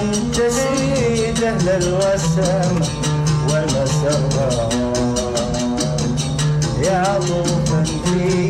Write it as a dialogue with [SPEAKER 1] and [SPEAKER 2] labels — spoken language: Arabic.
[SPEAKER 1] انت سيد أهل الوسامة والمسرة يا طوفا في